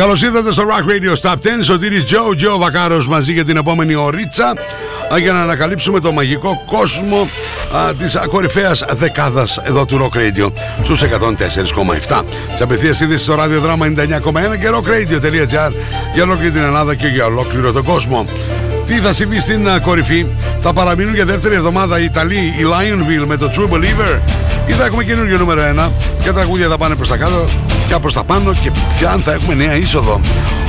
Καλώς ήρθατε στο Rock Radio Stop 10. Σωτήρι Τζο, Τζο Βακάρος μαζί για την επόμενη ωρίτσα για να ανακαλύψουμε το μαγικό κόσμο της κορυφαίας δεκάδας εδώ του Rock Radio στους 104,7. Σε απευθείας είδηση στο ραδιοδράμα 99,1 και rockradio.gr για ολόκληρη την Ελλάδα και για ολόκληρο τον κόσμο. Τι θα συμβεί στην κορυφή, θα παραμείνουν για δεύτερη εβδομάδα οι Ιταλοί, η Lionville με το True Believer ή θα έχουμε καινούργιο νούμερο 1 και τα τραγούδια θα πάνε προς τα κάτω πια προς τα πάνω και πια αν θα έχουμε νέα είσοδο.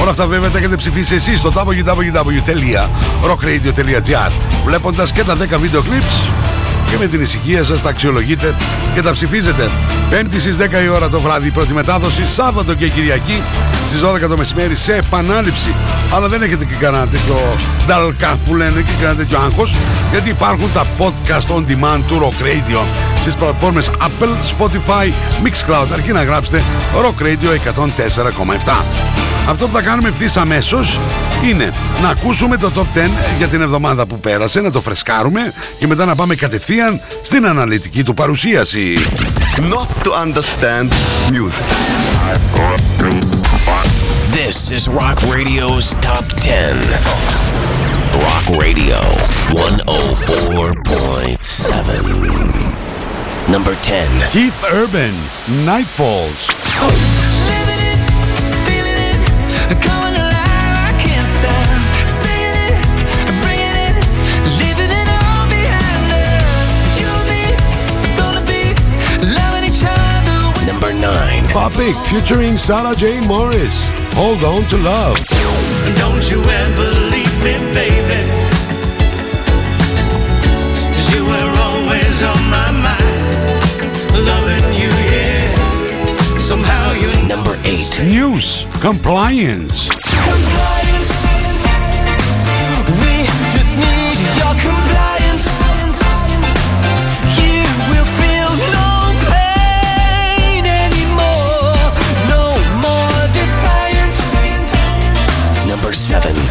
Όλα αυτά βέβαια τα έχετε ψηφίσει εσείς στο www.rockradio.gr βλέποντας και τα 10 βίντεο clips και με την ησυχία σας τα αξιολογείτε και τα ψηφίζετε. Πέμπτη στις 10 η ώρα το βράδυ η πρώτη μετάδοση, Σάββατο και Κυριακή στις 12 το μεσημέρι σε επανάληψη. Αλλά δεν έχετε και κανένα τέτοιο νταλκά που λένε και κανένα τέτοιο άγχος γιατί υπάρχουν τα podcast on demand του Rock Radio στις πλατφόρμες Apple, Spotify, Mixcloud αρκεί να γράψετε Rock Radio 104,7 αυτό που θα κάνουμε ευθύς αμέσως είναι να ακούσουμε το top 10 για την εβδομάδα που πέρασε, να το φρεσκάρουμε και μετά να πάμε κατευθείαν στην αναλυτική του παρουσίαση. Not to understand music. This is Rock Radio's Top 10. Rock Radio 104.7. Number 10. Keith Urban, Nightfalls. Living Topic featuring Sarah Jane Morris. Hold on to love. Don't you ever leave me, baby. 'Cause you were always on my mind. Loving you, yeah. Somehow you Number 8. News, compliance. Compliance.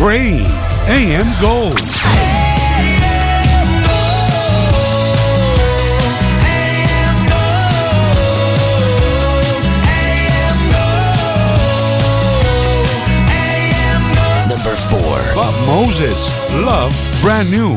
Train, AM Gold. Number 4. Bob Moses, Love, Brand New.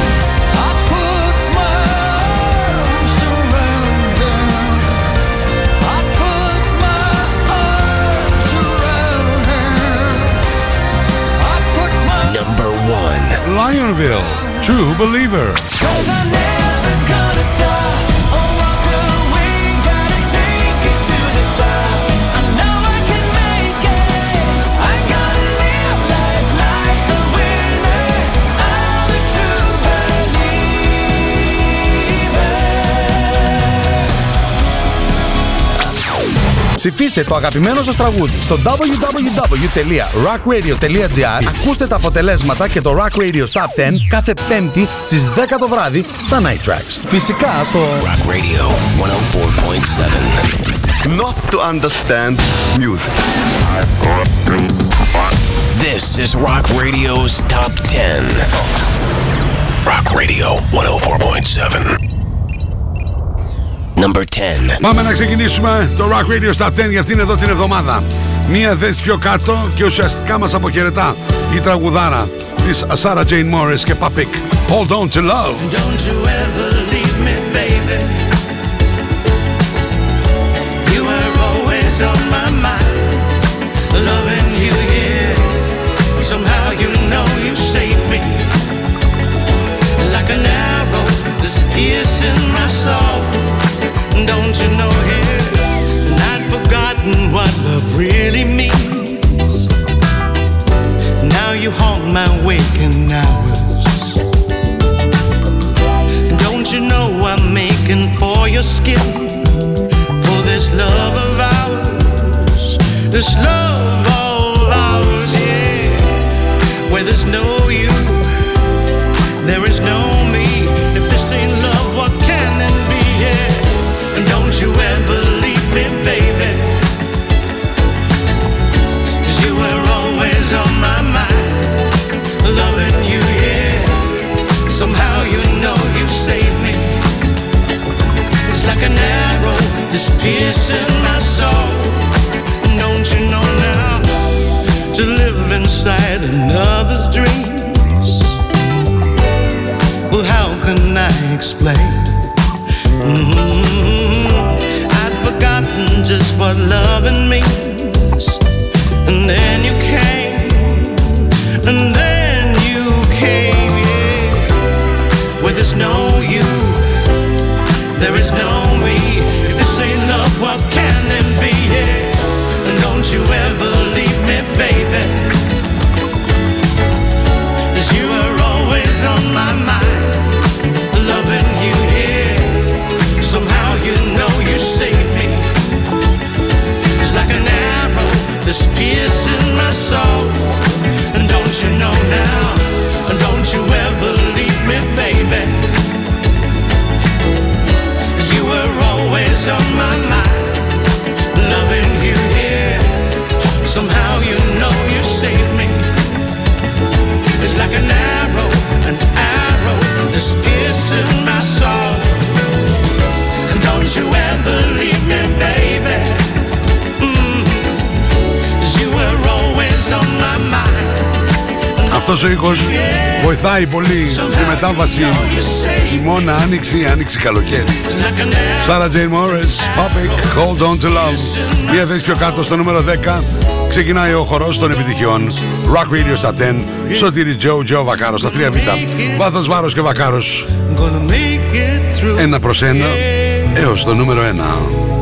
Lionville, True Believer. Ψηφίστε το αγαπημένο σας τραγούδι στο www.rockradio.gr Ακούστε τα αποτελέσματα και το Rock Radio Top 10 κάθε πέμπτη στις 10 το βράδυ στα Night Tracks. Φυσικά στο Rock Radio 104.7. not to understand music. This is Rock Radio's Top 10. Rock Radio 104.7. Number 10. Πάμε να ξεκινήσουμε το Rock Radio Stop 10 για αυτήν εδώ την εβδομάδα. Μία θέση πιο κάτω και ουσιαστικά μας αποχαιρετά η τραγουδάρα της Sarah Jane Morris και Papik. Hold on to love. Don't you ever leave me, baby. You are always on my mind. Loving you here. Somehow you know you saved me. It's Like an arrow that's piercing my soul. Don't you know here? Not forgotten what love really ο ήχος βοηθάει πολύ στη μετάβαση μόνα άνοιξη, άνοιξη καλοκαίρι. Σάρα Τζέιν Μόρες, Puppet, Hold On To Love. Μία θέση πιο κάτω στο νούμερο 10 ξεκινάει ο χορός των επιτυχιών. Rock Radio στα 10, Σωτήρι Τζο, Τζο Βακάρος στα 3 βήτα Βάθος Βάρος και Βακάρος. Ένα προς ένα έως το νούμερο 1.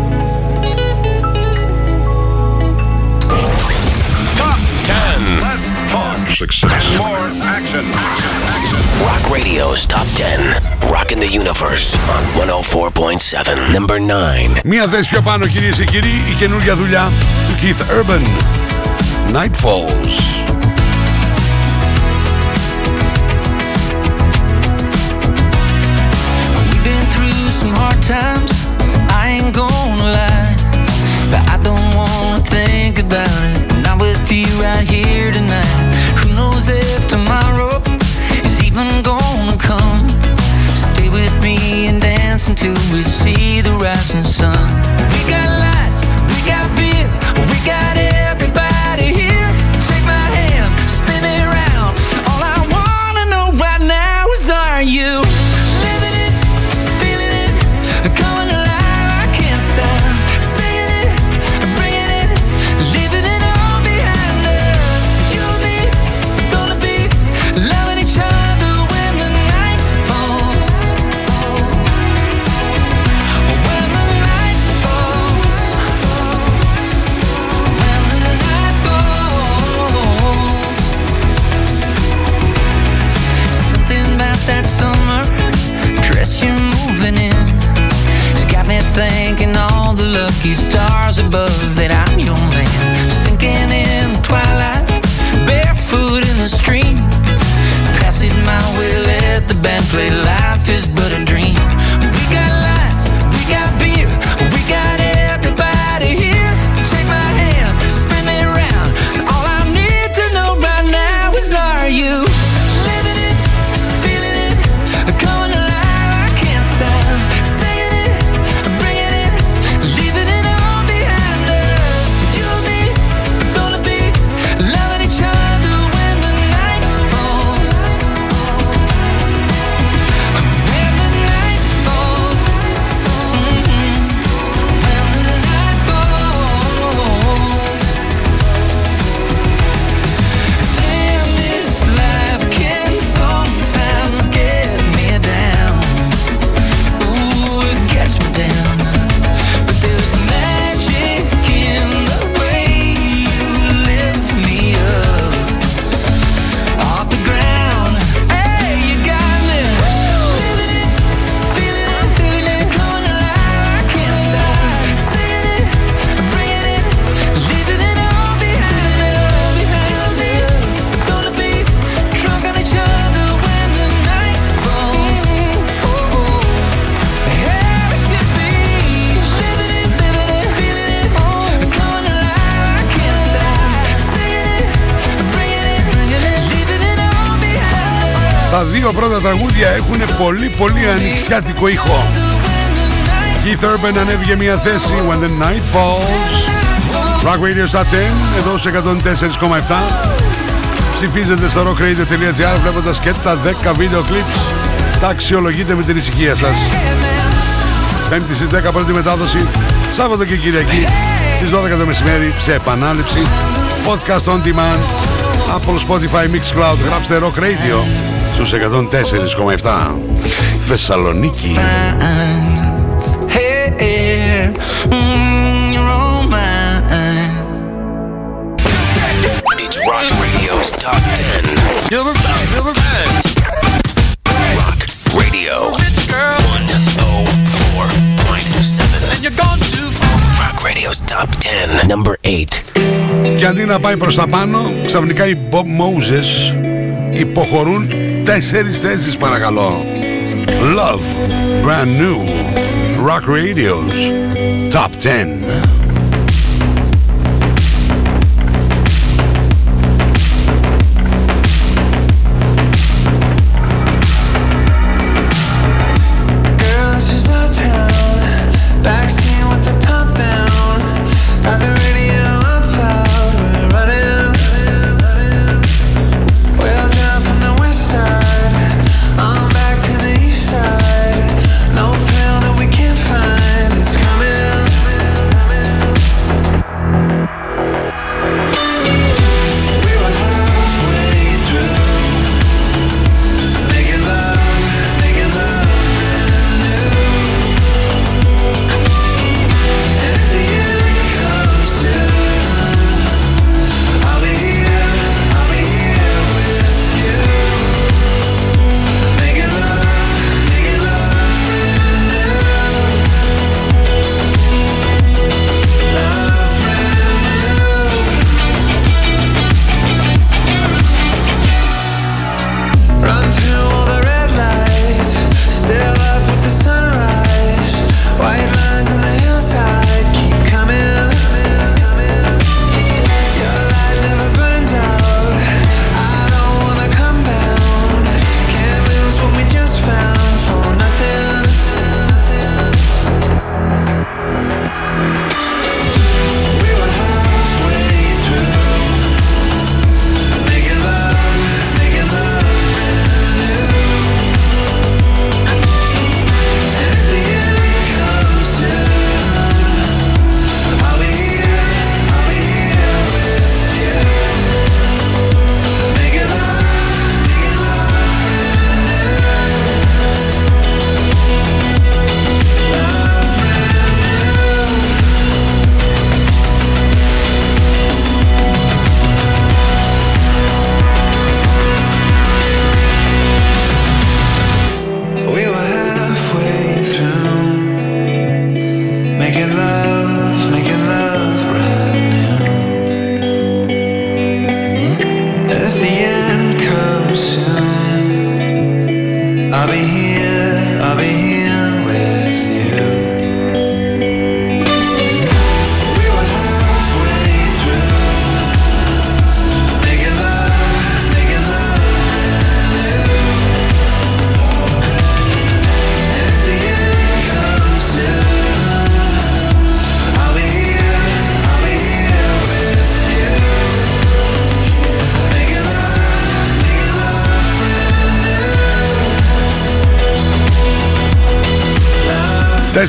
success. More action. Rock Radio's Top 10. Rocking the Universe on 104.7. Number 9. Μία θέση πιο πάνω κυρίες και κύριοι, η καινούργια δουλειά του Keith Urban. Night Falls. some hard times, I ain't gonna lie. But I don't wanna think about it. Not with you right here tonight. till we see the rising sun. Τα δύο πρώτα τραγούδια έχουν πολύ πολύ ανοιξιάτικο ήχο. Keith Urban ανέβηκε μια θέση When the Night Falls. Rock Radio Star 10 εδώ σε 104,7. Ψηφίζετε στο rockradio.gr βλέποντας και τα 10 βίντεο clips. Τα αξιολογείτε με την ησυχία σας. Πέμπτη στις 10 πρώτη μετάδοση. Σάββατο και Κυριακή στις 12 το μεσημέρι σε επανάληψη. Podcast on demand. Apple, Spotify, Mixcloud. Γράψτε Rock Radio στους 104,7. Θεσσαλονίκη. Hey, mm, you're all mine. It's Rock Radio's Top 10. Number 10. Rock Radio 104.7. And you're gone too far. Rock Radio's Top 10. Number 8. Και αντί να πάει προς τα πάνω, ξαφνικά οι Bob Moses υποχωρούν τέσσερις θέσεις παρακαλώ. Love, brand new, Rock Radio's Top 10.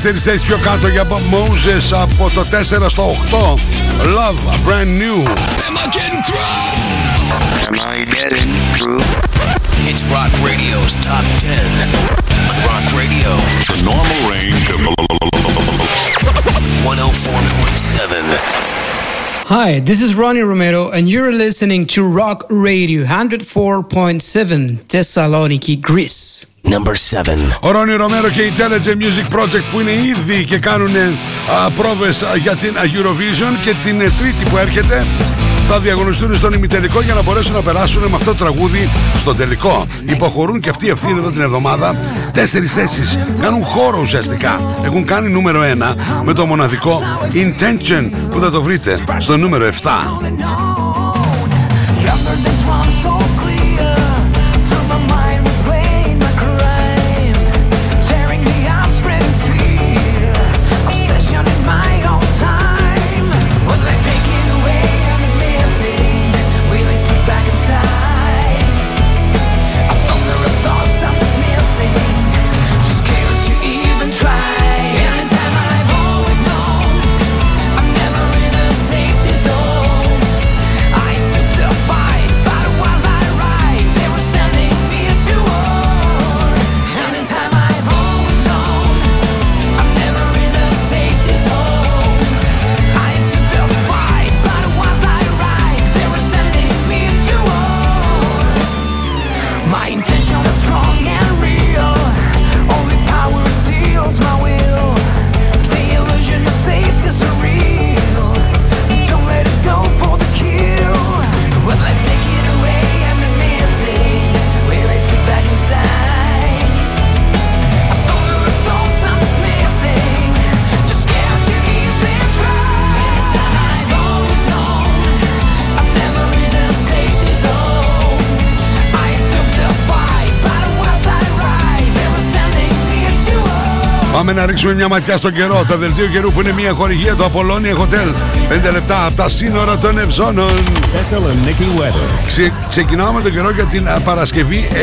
new. Love Τέσσερις θέσεις πιο κάτω για Bob Moses από το 4 στο 8. Love, brand new. It's Rock Radio's Top 10. Rock Radio The normal range of 104.7. Hi, this is Ronnie Romero, and you're listening to Rock Radio 104.7 Thessaloniki, Greece. Number 7. Ο Ρόνι Ρομέρο και η Intelligent Music Project που είναι ήδη και κάνουν πρόβες α, για την α, Eurovision και την ε, τρίτη που έρχεται θα διαγωνιστούν στον ημιτελικό για να μπορέσουν να περάσουν με αυτό το τραγούδι στο τελικό. Υποχωρούν και αυτοί ευθύνη εδώ την εβδομάδα. Τέσσερις θέσεις. Κάνουν χώρο ουσιαστικά. Έχουν κάνει νούμερο 1 με το μοναδικό Intention που θα το βρείτε στο νούμερο 7. Ρίξουμε μια ματιά στον καιρό. Το δελτίο καιρού που είναι μια χορηγία του Απολώνια Hotel. 5 λεπτά από τα σύνορα των Ευζώνων. Thessaloniki weather. Ξε, ξεκινάμε με τον καιρό για την α, Παρασκευή 6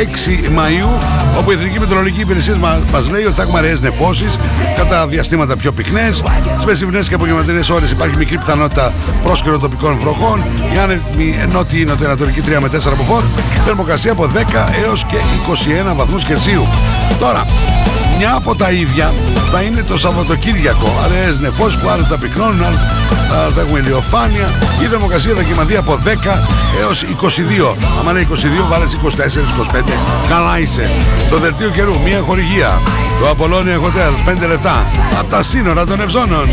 Μαΐου όπου η Εθνική Μετρολογική Υπηρεσία μα, μας λέει ότι θα έχουμε αραιές νεφώσεις κατά διαστήματα πιο πυκνές τις μεσημβρινές και απογευματινές ώρες υπάρχει μικρή πιθανότητα πρόσκαιρων τοπικών βροχών η άνεμη νότιη νοτιοανατολική 3 με 4 από φόρ θερμοκρασία από 10 έως και 21 βαθμούς Κελσίου τώρα μια από τα ίδια θα είναι το Σαββατοκύριακο. Αραιές νεφώσεις που άλλες θα πυκνώνουν, άλλες α, θα έχουμε ηλιοφάνεια. Η θερμοκρασία θα κοιμαθεί από 10 έως 22. Άμα είναι 22 βάλες 24, 25. Καλά είσαι. Το δελτίο καιρού, μια χορηγία. Το Apollonia Hotel, 5 λεπτά. Από τα σύνορα των Ευζώνων.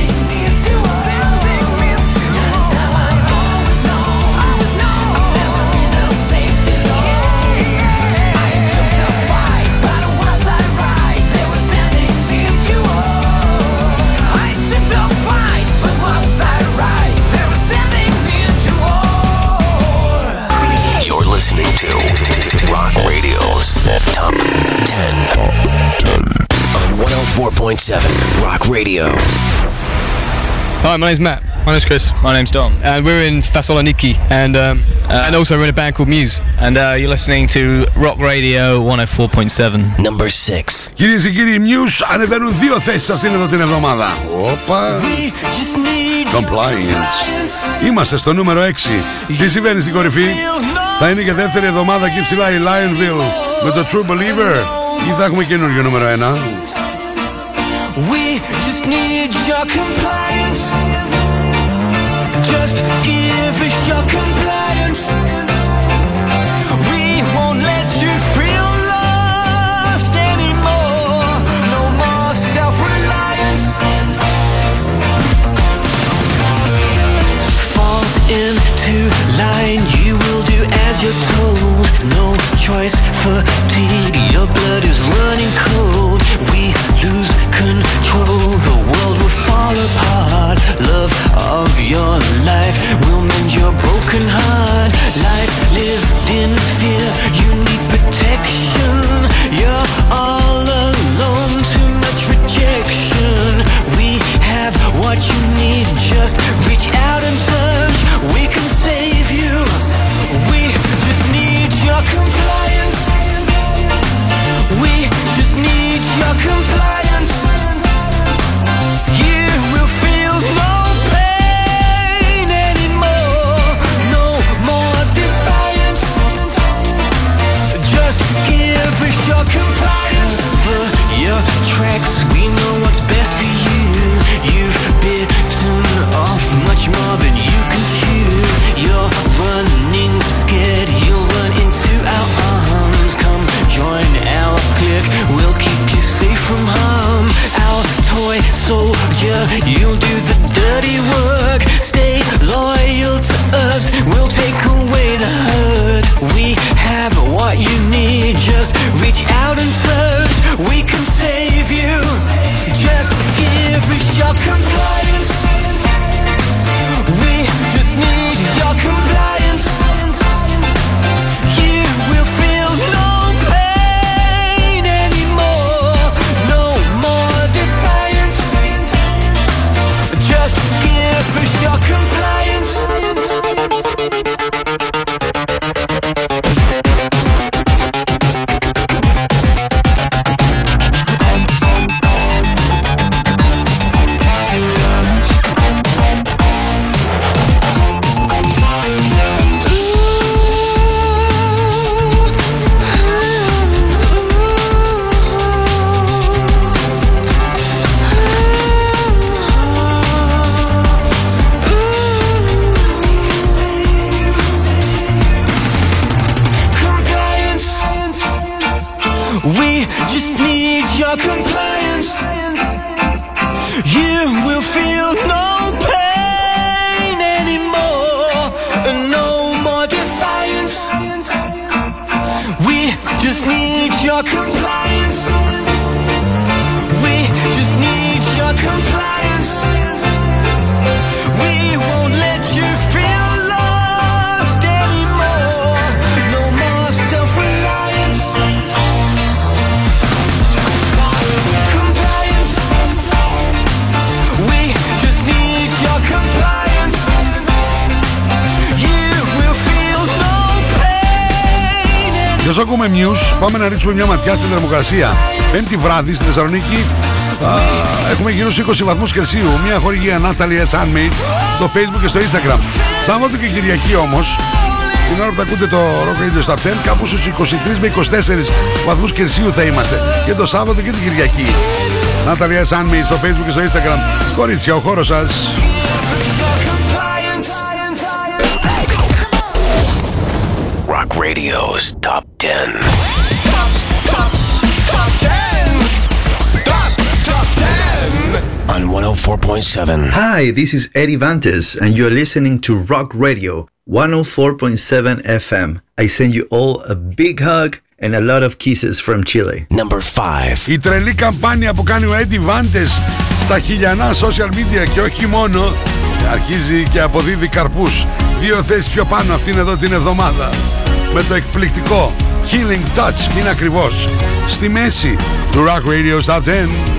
Top 10. Top 10. On 104.7 Rock Radio. Hi, my name's Matt. My name's Chris. My name's Dom. And we're in Thessaloniki. And um, uh, and also we're in a band called Muse. And uh, you're listening to Rock Radio 104.7. Number 6. Κυρίες και κύριοι, Muse ανεβαίνουν δύο θέσεις αυτήν εδώ την εβδομάδα. Όπα. Compliance. Είμαστε στο νούμερο 6. Τι συμβαίνει στην κορυφή. Θα είναι και δεύτερη εβδομάδα εκεί ψηλά η Lionville με το True Believer. Ή θα έχουμε καινούριο νούμερο 1. We just need your compliance. Just give us your compliance. We won't let you feel lost anymore. No more self-reliance. Fall into line. As you're told. No choice, fatigue. Your blood is running cold. We lose control. The world will fall apart. Love of your life πάμε να ρίξουμε μια ματιά στην θερμοκρασία. Πέμπτη βράδυ στη Θεσσαλονίκη α, έχουμε γύρω στους 20 βαθμούς Κελσίου. Μια χορηγία Natalie S. Handmade στο Facebook και στο Instagram. Σάββατο και Κυριακή όμως, την ώρα που θα ακούτε το Rock Radio Stop 10, κάπου στους 23 με 24 βαθμούς Κελσίου θα είμαστε. Και το Σάββατο και την Κυριακή. Natalie S. Handmade στο Facebook και στο Instagram. Κορίτσια, ο χώρος σας. Rock Radio's Top 104.7. Hi, this is Eddie Vantes, and you're listening to Rock Radio 104.7 FM. I send you all a big hug and a lot of kisses from Chile. Number 5. Η τρελή καμπάνια που κάνει ο Eddie Vantes στα χιλιανά social media και όχι μόνο αρχίζει και αποδίδει καρπούς. Δύο θέσεις πιο πάνω αυτήν εδώ την εβδομάδα. Με το εκπληκτικό Healing Touch και είναι ακριβώς στη μέση του Rock Radio Top 10.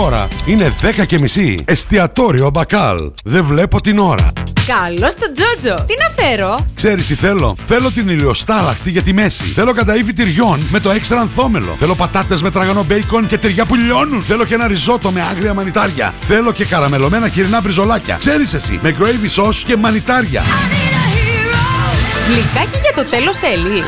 Ώρα είναι 10 και μισή. Εστιατόριο Μπακάλ. Δεν βλέπω την ώρα. Καλώς το Τζότζο. Τι να φέρω; Ξέρεις τι θέλω; Θέλω την ηλιοστάλαχτη για τη μέση. Θέλω καταήφι τυριών με το έξτρα ανθόμελο. Θέλω πατάτες με τραγανό μπέικον και τυριά που λιώνουν. Θέλω και ένα ριζότο με άγρια μανιτάρια. Θέλω και καραμελωμένα χοιρινά μπριζολάκια. Ξέρεις εσύ, με gravy sauce και μανιτάρια. Γλυκάκι για το τέλος θέλεις.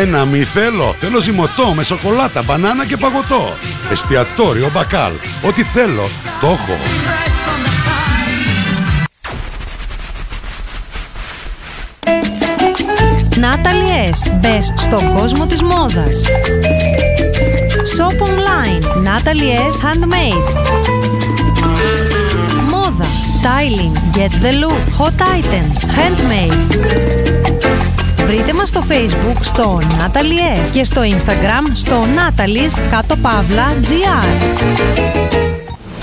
Ε, να μη θέλω. Θέλω ζυμωτό με σοκολάτα, μπανάνα και παγωτό. Εστιατόριο Μπακάλ. Ό,τι θέλω, το έχω. Natalie S. Μπες στον κόσμο της μόδας. Shop online. Natalie S. Handmade. Μόδα. Styling. Get the look. Hot items. Handmade. Βρείτε μας στο facebook στο Natalie S. και στο instagram στο Natalie's κάτω παύλα GR.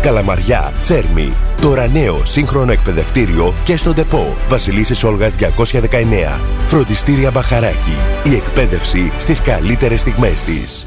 Καλαμαριά, Θέρμη. Τώρα νέο σύγχρονο εκπαιδευτήριο και στον ΤΕΠΟ. Βασιλίσσης Όλγας 219. Φροντιστήρια Μπαχαράκι. Η εκπαίδευση στις καλύτερες στιγμές της.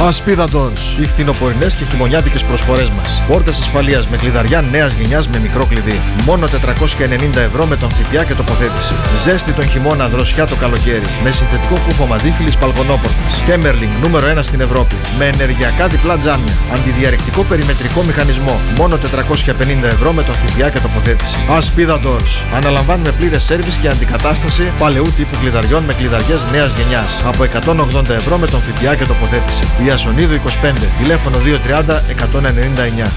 Ασπίδα Doors. Οι φθινοπορεινές και χειμωνιάτικες προσφορές μας. Πόρτες ασφαλείας με κλειδαριά νέας γενιάς με μικρό κλειδί. Μόνο 490 ευρώ με τον ΦΠΑ και τοποθέτηση. Ζέστη τον χειμώνα, δροσιά το καλοκαίρι. Με συνθετικό κούφο δίφυλη παλκονόπορτα. Κέμερλινγκ νούμερο 1 στην Ευρώπη. Με ενεργειακά διπλά τζάμια. Αντιδιαρρηκτικό περιμετρικό μηχανισμό. Μόνο 450 ευρώ με τον ΦΠΑ και τοποθέτηση. Ασπίδα Doors. Αναλαμβάνουμε πλήρες σερβις και αντικατάσταση παλαιού τύπου κλειδαριών με κλειδαριέ νέας γενιάς. Από 180 ευρώ με τον ΦΠΑ και τοποθέτηση. Ιασονίδου 25, τηλέφωνο 230 199.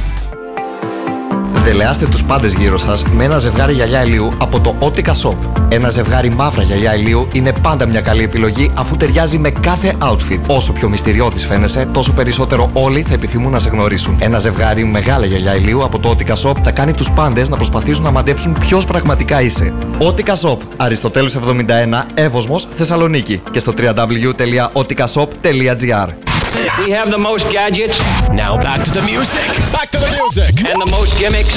Δελεάστε τους πάντες γύρω σας με ένα ζευγάρι γυαλιά ηλίου από το Otica Shop. Ένα ζευγάρι μαύρα γυαλιά ηλίου είναι πάντα μια καλή επιλογή αφού ταιριάζει με κάθε outfit. Όσο πιο μυστηριώδης φαίνεσαι, τόσο περισσότερο όλοι θα επιθυμούν να σε γνωρίσουν. Ένα ζευγάρι μεγάλα γυαλιά ηλίου από το Otica Shop θα κάνει τους πάντες να προσπαθήσουν να μαντέψουν ποιος πραγματικά είσαι. Otica Shop, Αριστοτέλους 71, Εύωσμος, Θεσσαλονίκη και στο www.oticashop.gr We have the most gadgets. Now back to the music. Back to the music. And the most gimmicks.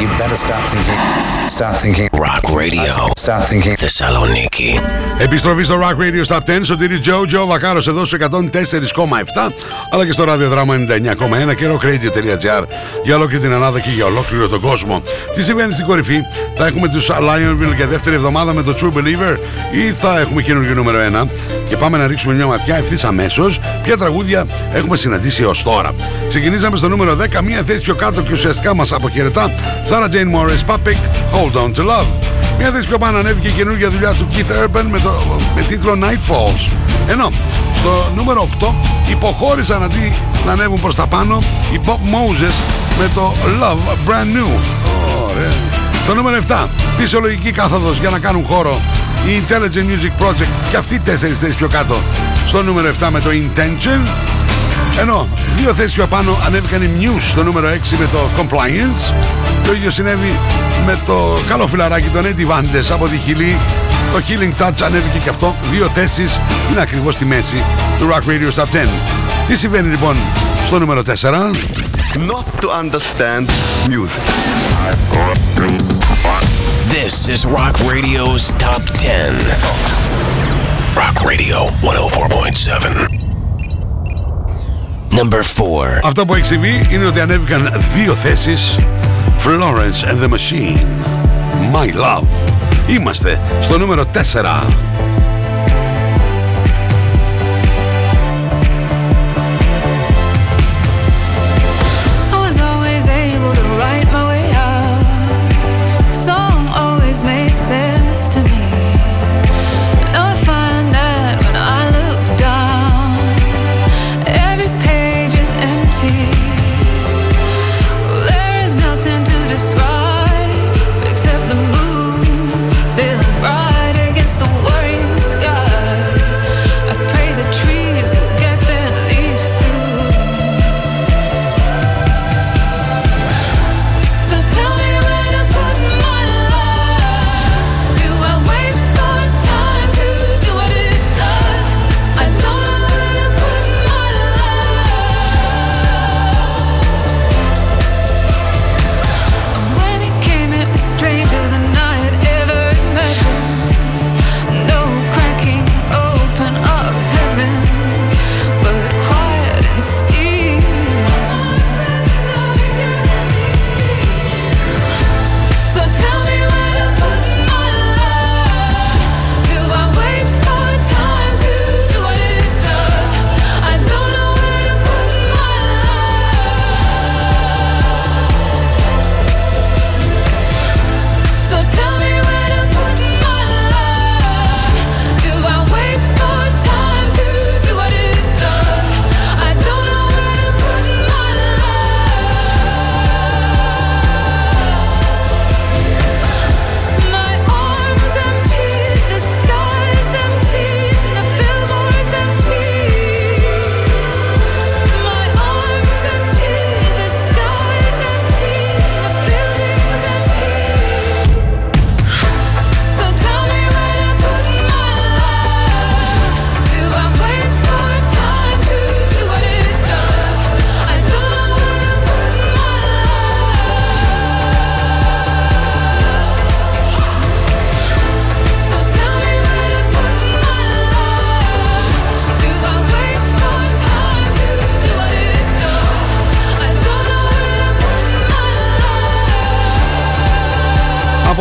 You better start thinking. Start thinking. Rock Radio. Start thinking. Θεσσαλονίκη. Επιστροφή στο Rock Radio Stop 10. Σωτήρι Τζο, Τζο Βακάρος εδώ στους 104,7 αλλά και στο ραδιοδράμα 99,1 και rockradio.gr για ολόκληρη την Ελλάδα και για ολόκληρο τον κόσμο. Τι συμβαίνει στην κορυφή, θα έχουμε τους Lionville για δεύτερη εβδομάδα με το True Believer ή θα έχουμε καινούργιο νούμερο 1 και πάμε να ρίξουμε μια ματιά ευθύς αμέσως ποια τραγούδια έχουμε συναντήσει έως τώρα. Ξεκινήσαμε στο νούμερο 10, μία θέση πιο κάτω και ουσιαστικά μας αποχαιρετά Sarah Jane Morris, Papik, Hold On To Love. Μια θέση πιο πάνω ανέβηκε η καινούργια δουλειά του Keith Urban με, το, με τίτλο Night Falls. Ενώ στο νούμερο 8 υποχώρησαν αντί να ανέβουν προς τα πάνω οι Bob Moses με το Love Brand New. Ωραία. Στο νούμερο 7 φυσιολογική κάθοδος για να κάνουν χώρο η Intelligent Music Project και αυτοί τέσσερις θέσεις πιο κάτω. Στο νούμερο 7 με το Intention. Ενώ δύο θέσεις πιο πάνω ανέβηκαν οι Muse στο νούμερο 6 με το Compliance. Το ίδιο συνέβη με το καλό φιλαράκι τον Eddie Vandes από τη Χιλή. Το Healing Touch ανέβηκε και αυτό. Δύο θέσεις είναι ακριβώς στη μέση του Rock Radio Top 10 τι συμβαίνει λοιπόν στο νούμερο 4 Not to understand music. This is Rock Radio's Top 10. Rock Radio 104.7. Number 4. Αυτό που έχει συμβεί είναι ότι ανέβηκαν δύο θέσεις Florence and the Machine My Love Είμαστε στο νούμερο 4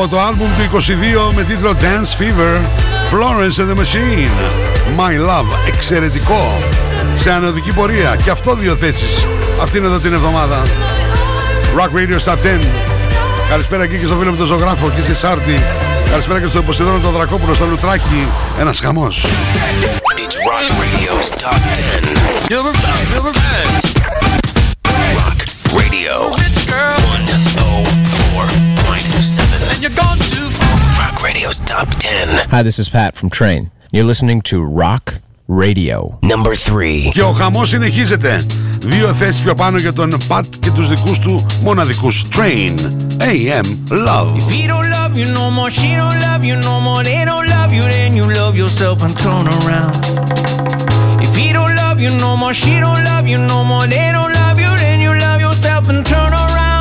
Από το άλμπουμ του 22 με τίτλο Dance Fever Florence and the Machine. My Love Εξαιρετικό. Σε ανωδική πορεία. Και αυτό δύο θέσεις. Αυτήν εδώ την εβδομάδα. Rock Radio Top 10 Καλησπέρα εκεί και στο φίλο μου τον ζωγράφο και στη Σάρτη. Καλησπέρα και στο Ποσειδόνο τον Δρακόπουλο στο Λουτράκι Ένας χαμός. It's Rock Radio's Top 10. Rock Radio. 104.7. And you're gone too far. Rock Radio's Top 10. Hi, this is Pat from Train. You're listening to Rock Radio. Number 3. Και ο χαμός συνεχίζεται Δύο θέσεις πιο πάνω για τον Πατ και τους δικούς του μοναδικούς Train AM Love If he don't love you no more, she don't love you no more, they don't love you, then you love yourself and turn around. If he don't love you no more, she don't love you no more, they don't love you, then you love yourself and turn around.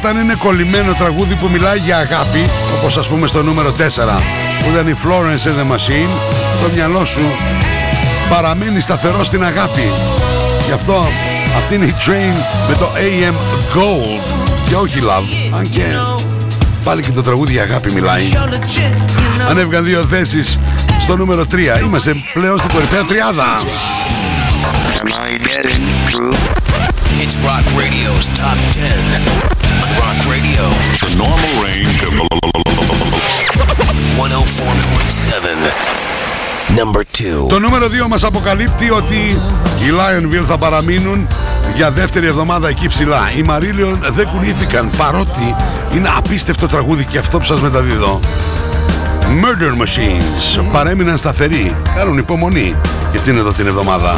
Όταν είναι κολλημένο τραγούδι που μιλάει για αγάπη Όπως ας πούμε στο νούμερο 4 Που ήταν η Florence and the Machine Το μυαλό σου παραμένει σταθερό στην αγάπη. Γι' αυτό αυτή είναι η Train με το AM Gold Και όχι Love Αν και πάλι και το τραγούδι για αγάπη μιλάει. Ανέβηκαν δύο θέσεις στο νούμερο 3 Είμαστε πλέον στην κορυφαία τριάδα. It's Rock Radio's Top 10. Rock Radio. The normal range of 104.7. Number 2. Το νούμερο 2 μας αποκαλύπτει ότι οι Lionville θα παραμείνουν για δεύτερη εβδομάδα εκεί ψηλά. Οι Marillion δεν κουνήθηκαν παρότι είναι απίστευτο τραγούδι και αυτό που σας μεταδίδω. Murder Machines παρέμειναν σταθεροί, κάνουν υπομονή για αυτήν εδώ την εβδομάδα.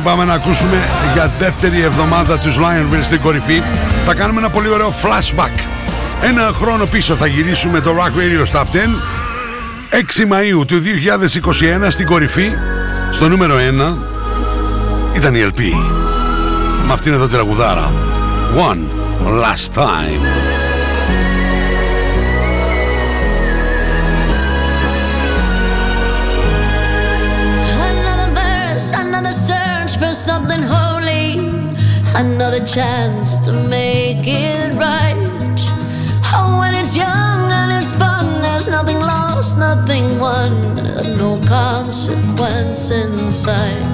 Τι πάμε να ακούσουμε για δεύτερη εβδομάδα τους Lionville στην κορυφή. Θα κάνουμε ένα πολύ ωραίο flashback. Ένα χρόνο πίσω θα γυρίσουμε το Rock Radio Top 10. 6 Μαΐου του 2021 στην κορυφή, στο νούμερο 1, ήταν η LP. Με αυτήν εδώ τη τραγουδάρα. One last time. Another chance to make it right. Oh, when it's young and it's fun, there's nothing lost, nothing won, no consequence inside.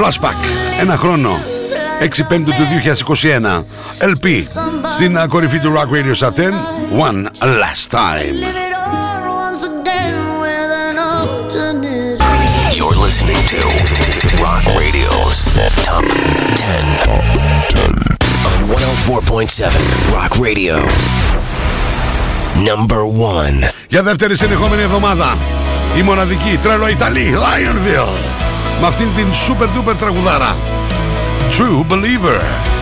Flashback. Ένα χρόνο. 6 Πέμπτου του 2021. LP. Στην uh, κορυφή του Rock Radio Top 10. One last time. Once again with an alternate. You're listening to Rock Radio's Top 10. On 104.7 Rock Radio. Number 1. Για δεύτερη συνεχόμενη εβδομάδα. Η μοναδική τρελό Ιταλή Lionville. Με αυτήν την super duper τραγουδάρα. True Believer.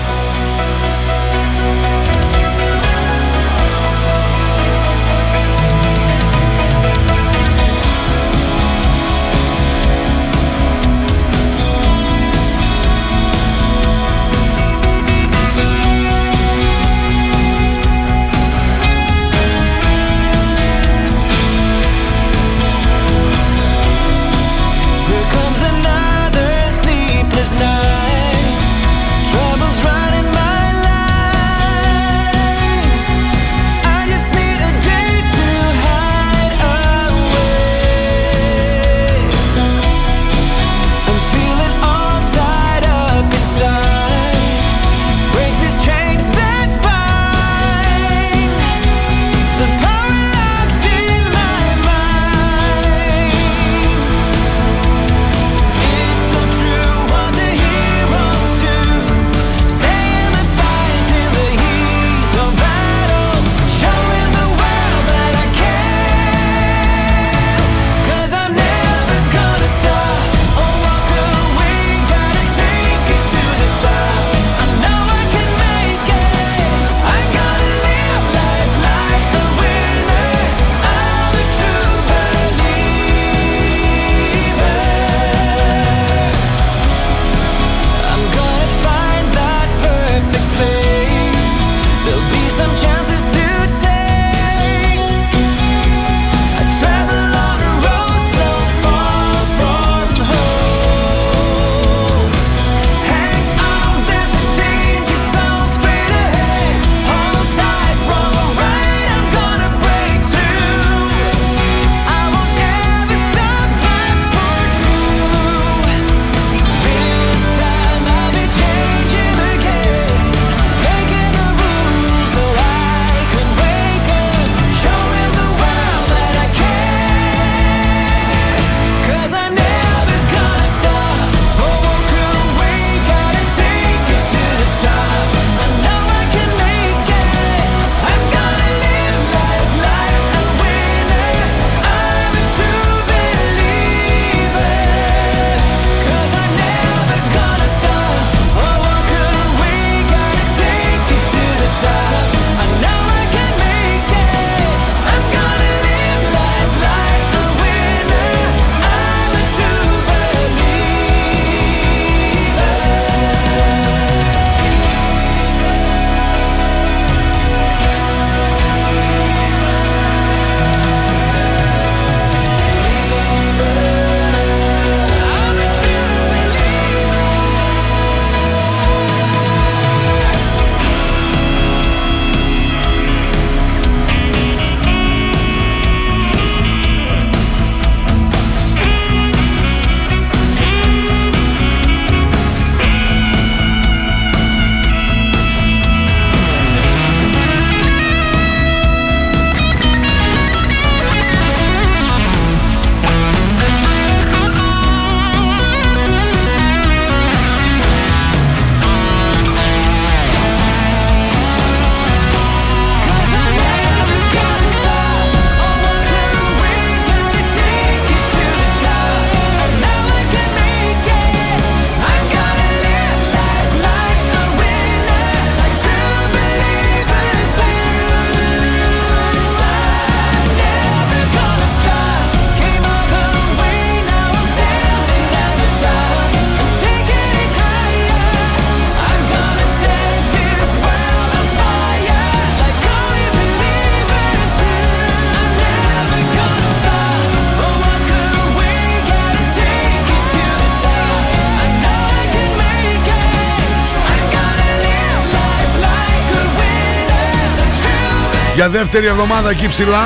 Για δεύτερη εβδομάδα εκεί ψηλά.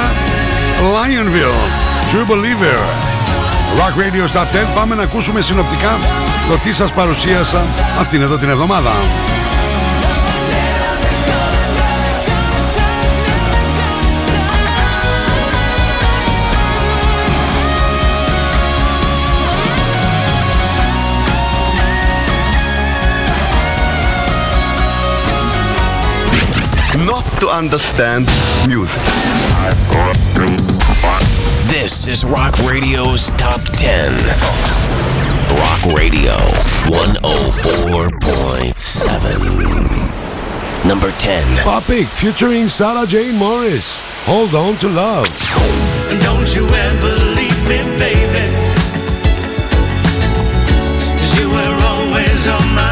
Lionville True Believer. Rock Radio Stop 10 Πάμε να ακούσουμε συνοπτικά το τι σας παρουσίασα αυτήν εδώ την εβδομάδα understand music. This is Rock Radio's Top 10. Rock Radio 104.7. Number 10. Topic featuring Sarah Jane Morris Hold on to love Don't you ever leave me, baby. 'Cause you were always on my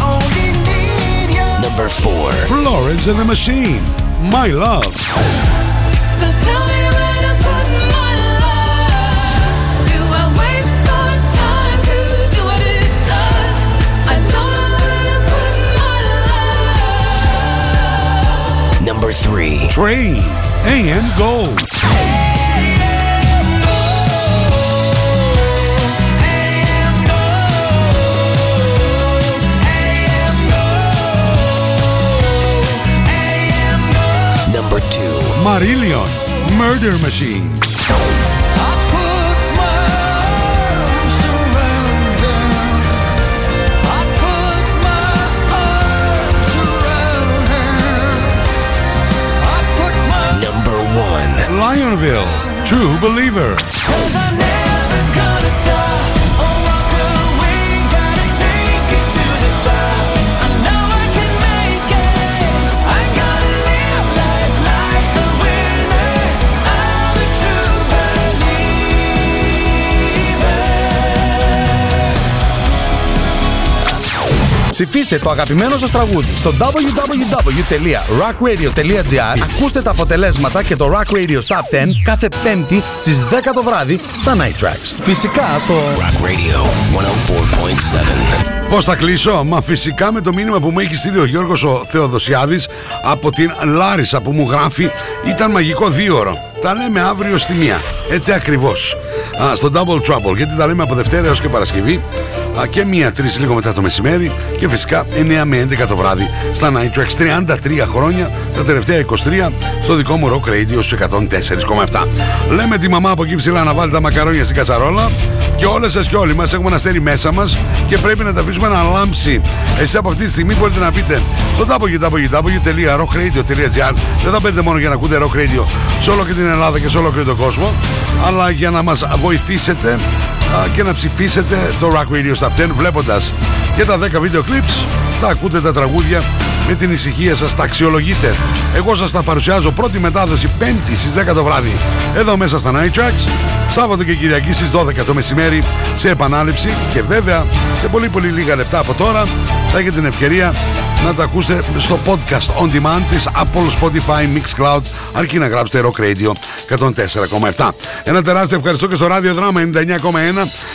only need you. Number 4. Florence and the Machine My Love So Number 3. Train and Gold Number 2. Marillion Murder Machine Lionville True Believer Ψηφίστε το αγαπημένο σας τραγούδι στο www.rockradio.gr Ακούστε τα αποτελέσματα και το Rock Radio Top 10 κάθε πέμπτη στις 10 το βράδυ στα Night Tracks. Φυσικά στο Rock Radio 104.7. Πώς θα κλείσω, μα φυσικά με το μήνυμα που μου έχει στείλει ο Γιώργος ο Θεοδοσιάδης από την Λάρισα που μου γράφει ήταν μαγικό δίωρο. Τα λέμε αύριο στη μία. Έτσι ακριβώς. Α, στο Double Trouble. Γιατί τα λέμε από Δευτέρα έως και Παρασκευή. Α, και μία τρεις λίγο μετά το μεσημέρι. Και φυσικά 9 με 11 το βράδυ στα Night Tracks. 33 χρόνια. Τα τελευταία 23 στο δικό μου Rock Radio στους 104,7. Λέμε τη μαμά από εκεί ψηλά να βάλει τα μακαρόνια στην κατσαρόλα. Και όλες σας και όλοι μας έχουμε ένα αστέρι μέσα μας και πρέπει να τα αφήσουμε να λάμψει. Εσείς από αυτή τη στιγμή μπορείτε να πείτε στο www.rockradio.gr. Δεν θα μπαίνετε μόνο για να ακούτε rock radio σε όλο και την Ελλάδα και σε όλο και τον κόσμο, αλλά για να μας βοηθήσετε α, και να ψηφίσετε το Rock Radio Stop 10 βλέποντας και τα 10 βίντεο clips θα ακούτε τα τραγούδια με την ησυχία σας τα αξιολογείτε. Εγώ σας τα παρουσιάζω πρώτη μετάδοση πέμπτη στις 10 το βράδυ εδώ μέσα στα Night Tracks Σάββατο και Κυριακή στις 12 το μεσημέρι σε επανάληψη και βέβαια σε πολύ πολύ λίγα λεπτά από τώρα θα έχετε την ευκαιρία να τα ακούσετε στο podcast on demand της Apple, Spotify, Mixcloud αρκεί να γράψετε Rock Radio 104,7 Ένα τεράστιο ευχαριστώ και στο ράδιο δράμα 99,1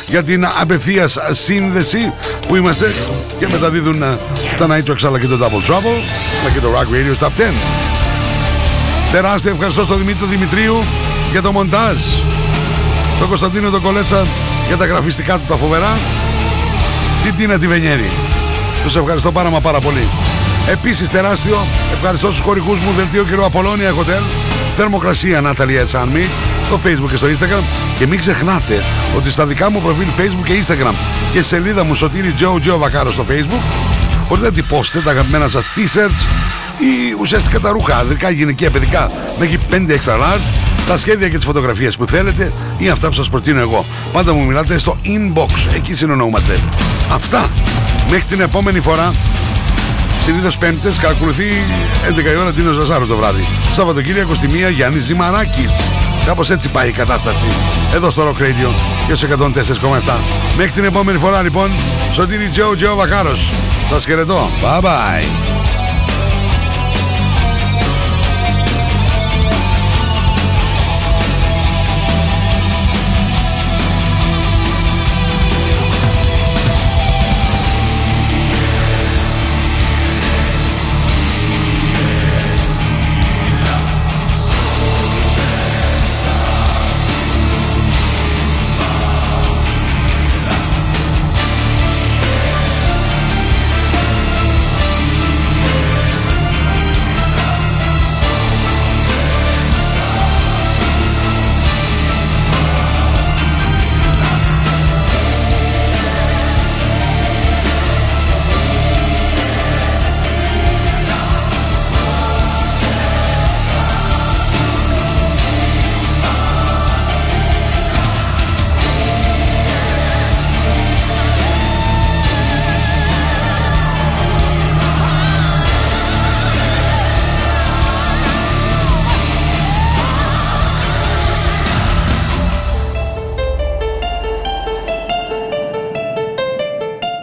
για την απευθείας σύνδεση που είμαστε και μεταδίδουν ε, τα Night αλλά και το Double Trouble αλλά και το Rock Radio Top 10 Τεράστιο ευχαριστώ στον Δημήτρη Δημητρίου για το μοντάζ. Τον Κωνσταντίνο τον Κολέτσα για τα γραφιστικά του τα φοβερά. Την Τίνα τη Βενιέρη τους ευχαριστώ πάρα μα πάρα πολύ Επίσης τεράστιο ευχαριστώ στους χωρικούς μου δελτίο κ. Απολώνια Hotel Θερμοκρασία Natalia Sanmi στο facebook και στο instagram και μην ξεχνάτε ότι στα δικά μου προφίλ facebook και instagram και σελίδα μου Σωτήρι Joe Joe Βακάρο στο facebook μπορείτε να τυπώσετε τα αγαπημένα σας t-shirts ή ουσιαστικά τα ρούχα αδρικά, γυναικεία, παιδικά μέχρι 5 extra large τα σχέδια και τις φωτογραφίες που θέλετε ή αυτά που σας προτείνω εγώ. Πάντα μου μιλάτε στο inbox, εκεί συνεννοούμαστε. Αυτά, μέχρι την επόμενη φορά, συνήθως πέμπτες, ακολουθεί 11 η ώρα Τίνος Ζασάρου το βράδυ. Σαββατοκύριακο στη μία Γιάννης Ζημαράκης. Κάπως έτσι πάει η κατάσταση. Εδώ στο Rock Radio και στο 104,7. Μέχρι την επόμενη φορά λοιπόν, Σωτήρι Τζο Τζο Βακάρος. Σας χαιρετώ. Bye bye.